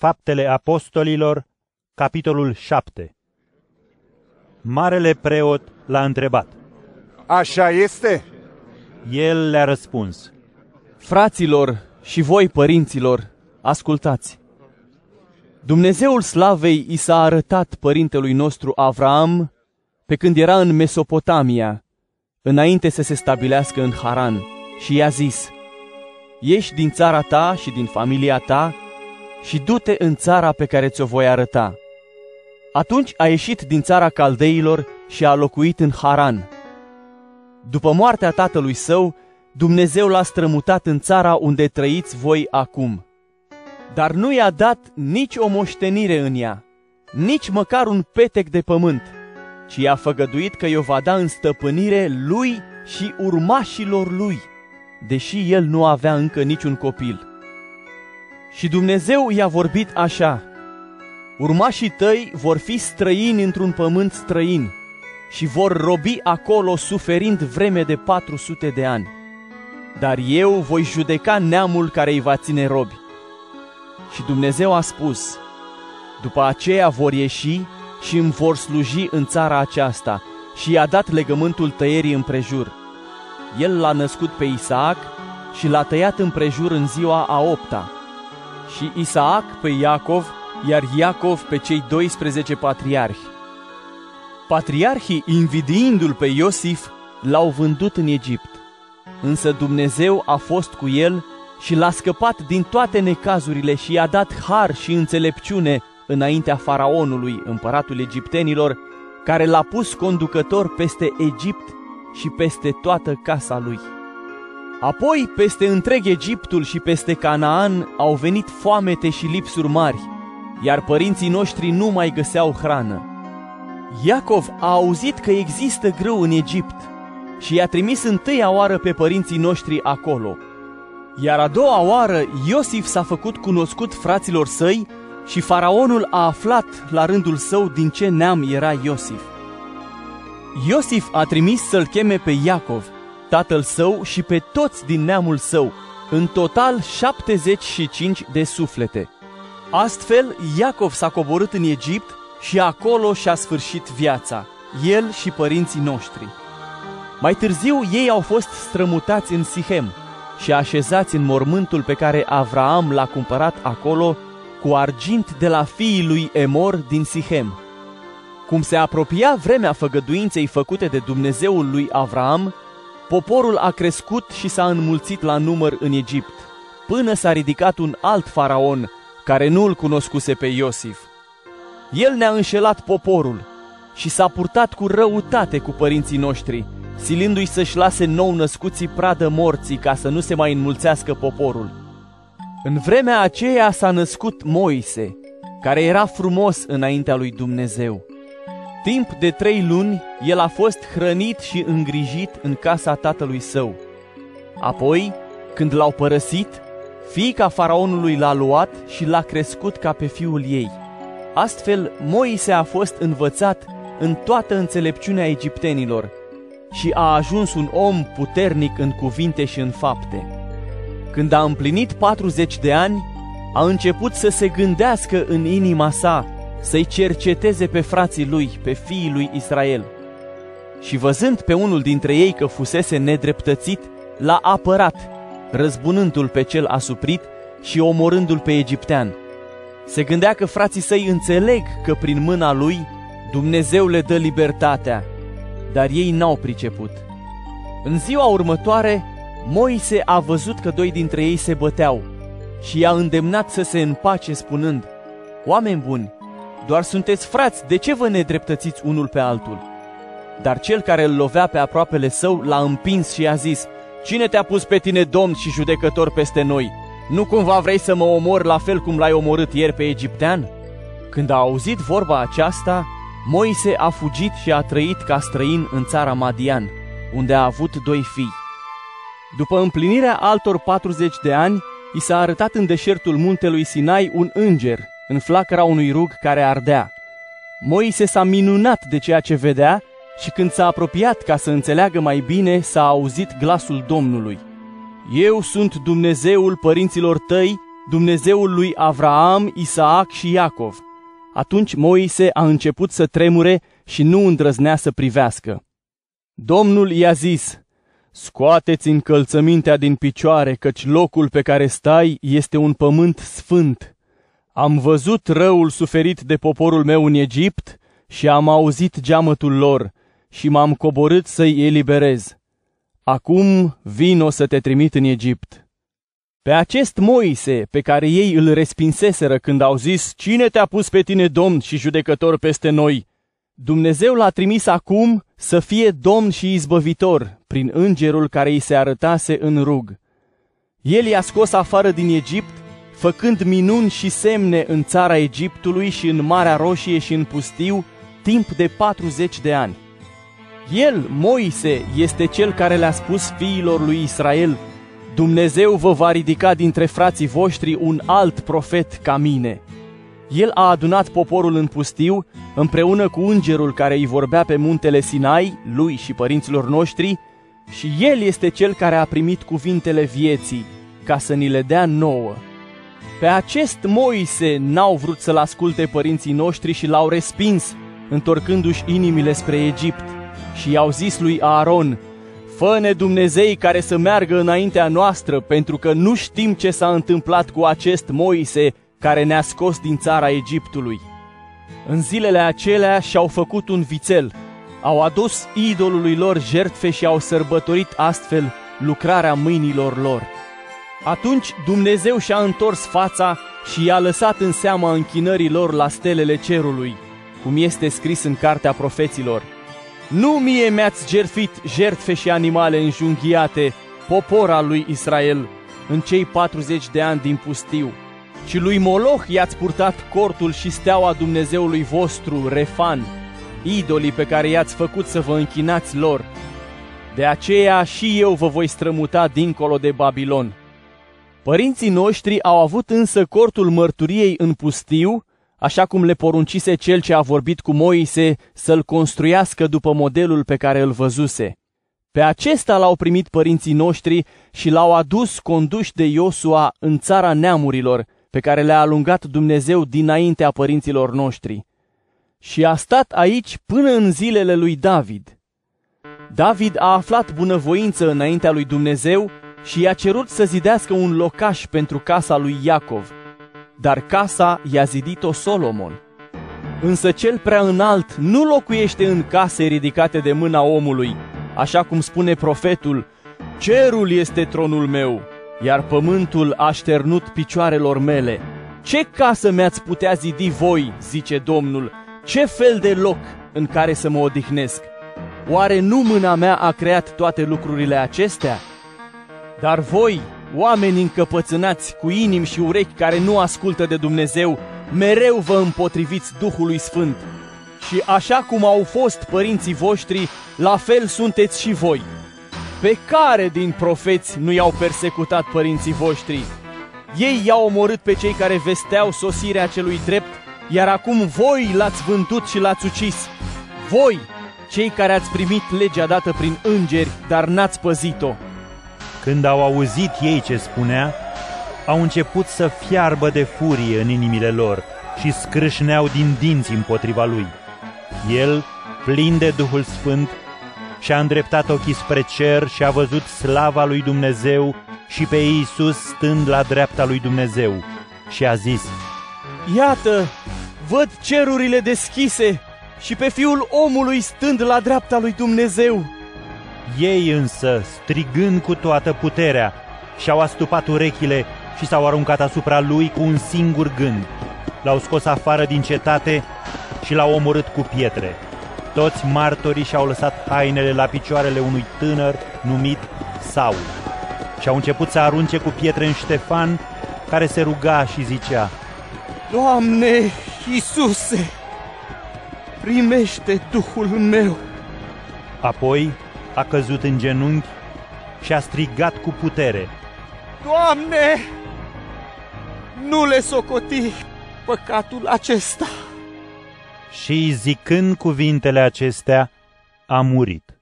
Faptele Apostolilor, capitolul 7 Marele preot l-a întrebat. Așa este? El le-a răspuns. Fraților și voi, părinților, ascultați. Dumnezeul slavei i s-a arătat părintelui nostru Avram pe când era în Mesopotamia, înainte să se stabilească în Haran, și i-a zis, Ieși din țara ta și din familia ta și du-te în țara pe care ți-o voi arăta. Atunci a ieșit din țara caldeilor și a locuit în Haran. După moartea tatălui său, Dumnezeu l-a strămutat în țara unde trăiți voi acum. Dar nu i-a dat nici o moștenire în ea, nici măcar un petec de pământ, ci i-a făgăduit că i-o va da în stăpânire lui și urmașilor lui, deși el nu avea încă niciun copil. Și Dumnezeu i-a vorbit așa, Urmașii tăi vor fi străini într-un pământ străin și vor robi acolo suferind vreme de 400 de ani. Dar eu voi judeca neamul care îi va ține robi. Și Dumnezeu a spus, după aceea vor ieși și îmi vor sluji în țara aceasta și i-a dat legământul tăierii împrejur. El l-a născut pe Isaac și l-a tăiat împrejur în ziua a opta. Și Isaac pe Iacov iar Iacov pe cei 12 patriarhi. Patriarhii, invidiindu-l pe Iosif, l-au vândut în Egipt. Însă Dumnezeu a fost cu el și l-a scăpat din toate necazurile și i-a dat har și înțelepciune înaintea faraonului, împăratul egiptenilor, care l-a pus conducător peste Egipt și peste toată casa lui. Apoi, peste întreg Egiptul și peste Canaan au venit foamete și lipsuri mari, iar părinții noștri nu mai găseau hrană. Iacov a auzit că există grâu în Egipt și i-a trimis întâia oară pe părinții noștri acolo. Iar a doua oară Iosif s-a făcut cunoscut fraților săi și faraonul a aflat la rândul său din ce neam era Iosif. Iosif a trimis să-l cheme pe Iacov, tatăl său și pe toți din neamul său, în total 75 de suflete. Astfel, Iacov s-a coborât în Egipt și acolo și-a sfârșit viața, el și părinții noștri. Mai târziu, ei au fost strămutați în Sihem și așezați în mormântul pe care Avraam l-a cumpărat acolo cu argint de la fiii lui Emor din Sihem. Cum se apropia vremea făgăduinței făcute de Dumnezeul lui Avraam, poporul a crescut și s-a înmulțit la număr în Egipt, până s-a ridicat un alt faraon, care nu îl cunoscuse pe Iosif. El ne-a înșelat poporul și s-a purtat cu răutate cu părinții noștri, silindu-i să-și lase nou născuții pradă morții ca să nu se mai înmulțească poporul. În vremea aceea s-a născut Moise, care era frumos înaintea lui Dumnezeu. Timp de trei luni, el a fost hrănit și îngrijit în casa tatălui său. Apoi, când l-au părăsit, Fiica faraonului l-a luat și l-a crescut ca pe fiul ei. Astfel, Moise a fost învățat în toată înțelepciunea egiptenilor și a ajuns un om puternic în cuvinte și în fapte. Când a împlinit 40 de ani, a început să se gândească în inima sa să-i cerceteze pe frații lui, pe fiii lui Israel. Și văzând pe unul dintre ei că fusese nedreptățit, l-a apărat răzbunându-l pe cel asuprit și omorându-l pe egiptean. Se gândea că frații săi înțeleg că prin mâna lui Dumnezeu le dă libertatea, dar ei n-au priceput. În ziua următoare, Moise a văzut că doi dintre ei se băteau și i-a îndemnat să se împace spunând, Oameni buni, doar sunteți frați, de ce vă nedreptățiți unul pe altul? Dar cel care îl lovea pe aproapele său l-a împins și i-a zis, Cine te-a pus pe tine domn și judecător peste noi? Nu cumva vrei să mă omor la fel cum l-ai omorât ieri pe egiptean? Când a auzit vorba aceasta, Moise a fugit și a trăit ca străin în țara Madian, unde a avut doi fii. După împlinirea altor 40 de ani, i s-a arătat în deșertul muntelui Sinai un înger, în flacăra unui rug care ardea. Moise s-a minunat de ceea ce vedea și când s-a apropiat ca să înțeleagă mai bine, s-a auzit glasul Domnului. Eu sunt Dumnezeul părinților tăi, Dumnezeul lui Avraam, Isaac și Iacov. Atunci Moise a început să tremure și nu îndrăznea să privească. Domnul i-a zis, Scoateți încălțămintea din picioare, căci locul pe care stai este un pământ sfânt. Am văzut răul suferit de poporul meu în Egipt și am auzit geamătul lor și m-am coborât să-i eliberez. Acum vino să te trimit în Egipt. Pe acest Moise, pe care ei îl respinseseră când au zis, Cine te-a pus pe tine domn și judecător peste noi? Dumnezeu l-a trimis acum să fie domn și izbăvitor prin îngerul care îi se arătase în rug. El i-a scos afară din Egipt, făcând minuni și semne în țara Egiptului și în Marea Roșie și în pustiu, timp de 40 de ani. El, Moise, este cel care le-a spus fiilor lui Israel, Dumnezeu vă va ridica dintre frații voștri un alt profet ca mine. El a adunat poporul în pustiu, împreună cu îngerul care îi vorbea pe muntele Sinai, lui și părinților noștri, și el este cel care a primit cuvintele vieții, ca să ni le dea nouă. Pe acest Moise n-au vrut să-l asculte părinții noștri și l-au respins, întorcându-și inimile spre Egipt. Și i-au zis lui Aaron, Fă-ne Dumnezei care să meargă înaintea noastră, pentru că nu știm ce s-a întâmplat cu acest Moise care ne-a scos din țara Egiptului. În zilele acelea și-au făcut un vițel, au adus idolului lor jertfe și au sărbătorit astfel lucrarea mâinilor lor. Atunci Dumnezeu și-a întors fața și i-a lăsat în seama închinării lor la stelele cerului, cum este scris în cartea profeților. Nu mie mi-ați jertfit jertfe și animale înjunghiate, popor al lui Israel, în cei 40 de ani din pustiu, ci lui Moloch i-ați purtat cortul și steaua Dumnezeului vostru, Refan, idolii pe care i-ați făcut să vă închinați lor. De aceea și eu vă voi strămuta dincolo de Babilon. Părinții noștri au avut însă cortul mărturiei în pustiu, așa cum le poruncise cel ce a vorbit cu Moise să-l construiască după modelul pe care îl văzuse. Pe acesta l-au primit părinții noștri și l-au adus conduși de Iosua în țara neamurilor, pe care le-a alungat Dumnezeu dinaintea părinților noștri. Și a stat aici până în zilele lui David. David a aflat bunăvoință înaintea lui Dumnezeu și i-a cerut să zidească un locaș pentru casa lui Iacov, dar casa i-a zidit-o Solomon. Însă cel prea înalt nu locuiește în case ridicate de mâna omului, așa cum spune profetul, Cerul este tronul meu, iar pământul a șternut picioarelor mele. Ce casă mi-ați putea zidi voi, zice Domnul, ce fel de loc în care să mă odihnesc? Oare nu mâna mea a creat toate lucrurile acestea? Dar voi, oameni încăpățânați cu inimi și urechi care nu ascultă de Dumnezeu, mereu vă împotriviți Duhului Sfânt. Și așa cum au fost părinții voștri, la fel sunteți și voi. Pe care din profeți nu i-au persecutat părinții voștri? Ei i-au omorât pe cei care vesteau sosirea celui drept, iar acum voi l-ați vândut și l-ați ucis. Voi, cei care ați primit legea dată prin îngeri, dar n-ați păzit-o. Când au auzit ei ce spunea, au început să fiarbă de furie în inimile lor și scrâșneau din dinți împotriva lui. El, plin de Duhul Sfânt, și-a îndreptat ochii spre cer și a văzut slava lui Dumnezeu și pe Iisus stând la dreapta lui Dumnezeu și a zis, Iată, văd cerurile deschise și pe Fiul omului stând la dreapta lui Dumnezeu. Ei însă, strigând cu toată puterea, și-au astupat urechile și s-au aruncat asupra lui cu un singur gând. L-au scos afară din cetate și l-au omorât cu pietre. Toți martorii și-au lăsat hainele la picioarele unui tânăr numit Saul și au început să arunce cu pietre în Ștefan, care se ruga și zicea, Doamne Iisuse, primește Duhul meu! Apoi a căzut în genunchi și a strigat cu putere, Doamne, nu le socoti păcatul acesta! și zicând cuvintele acestea, a murit.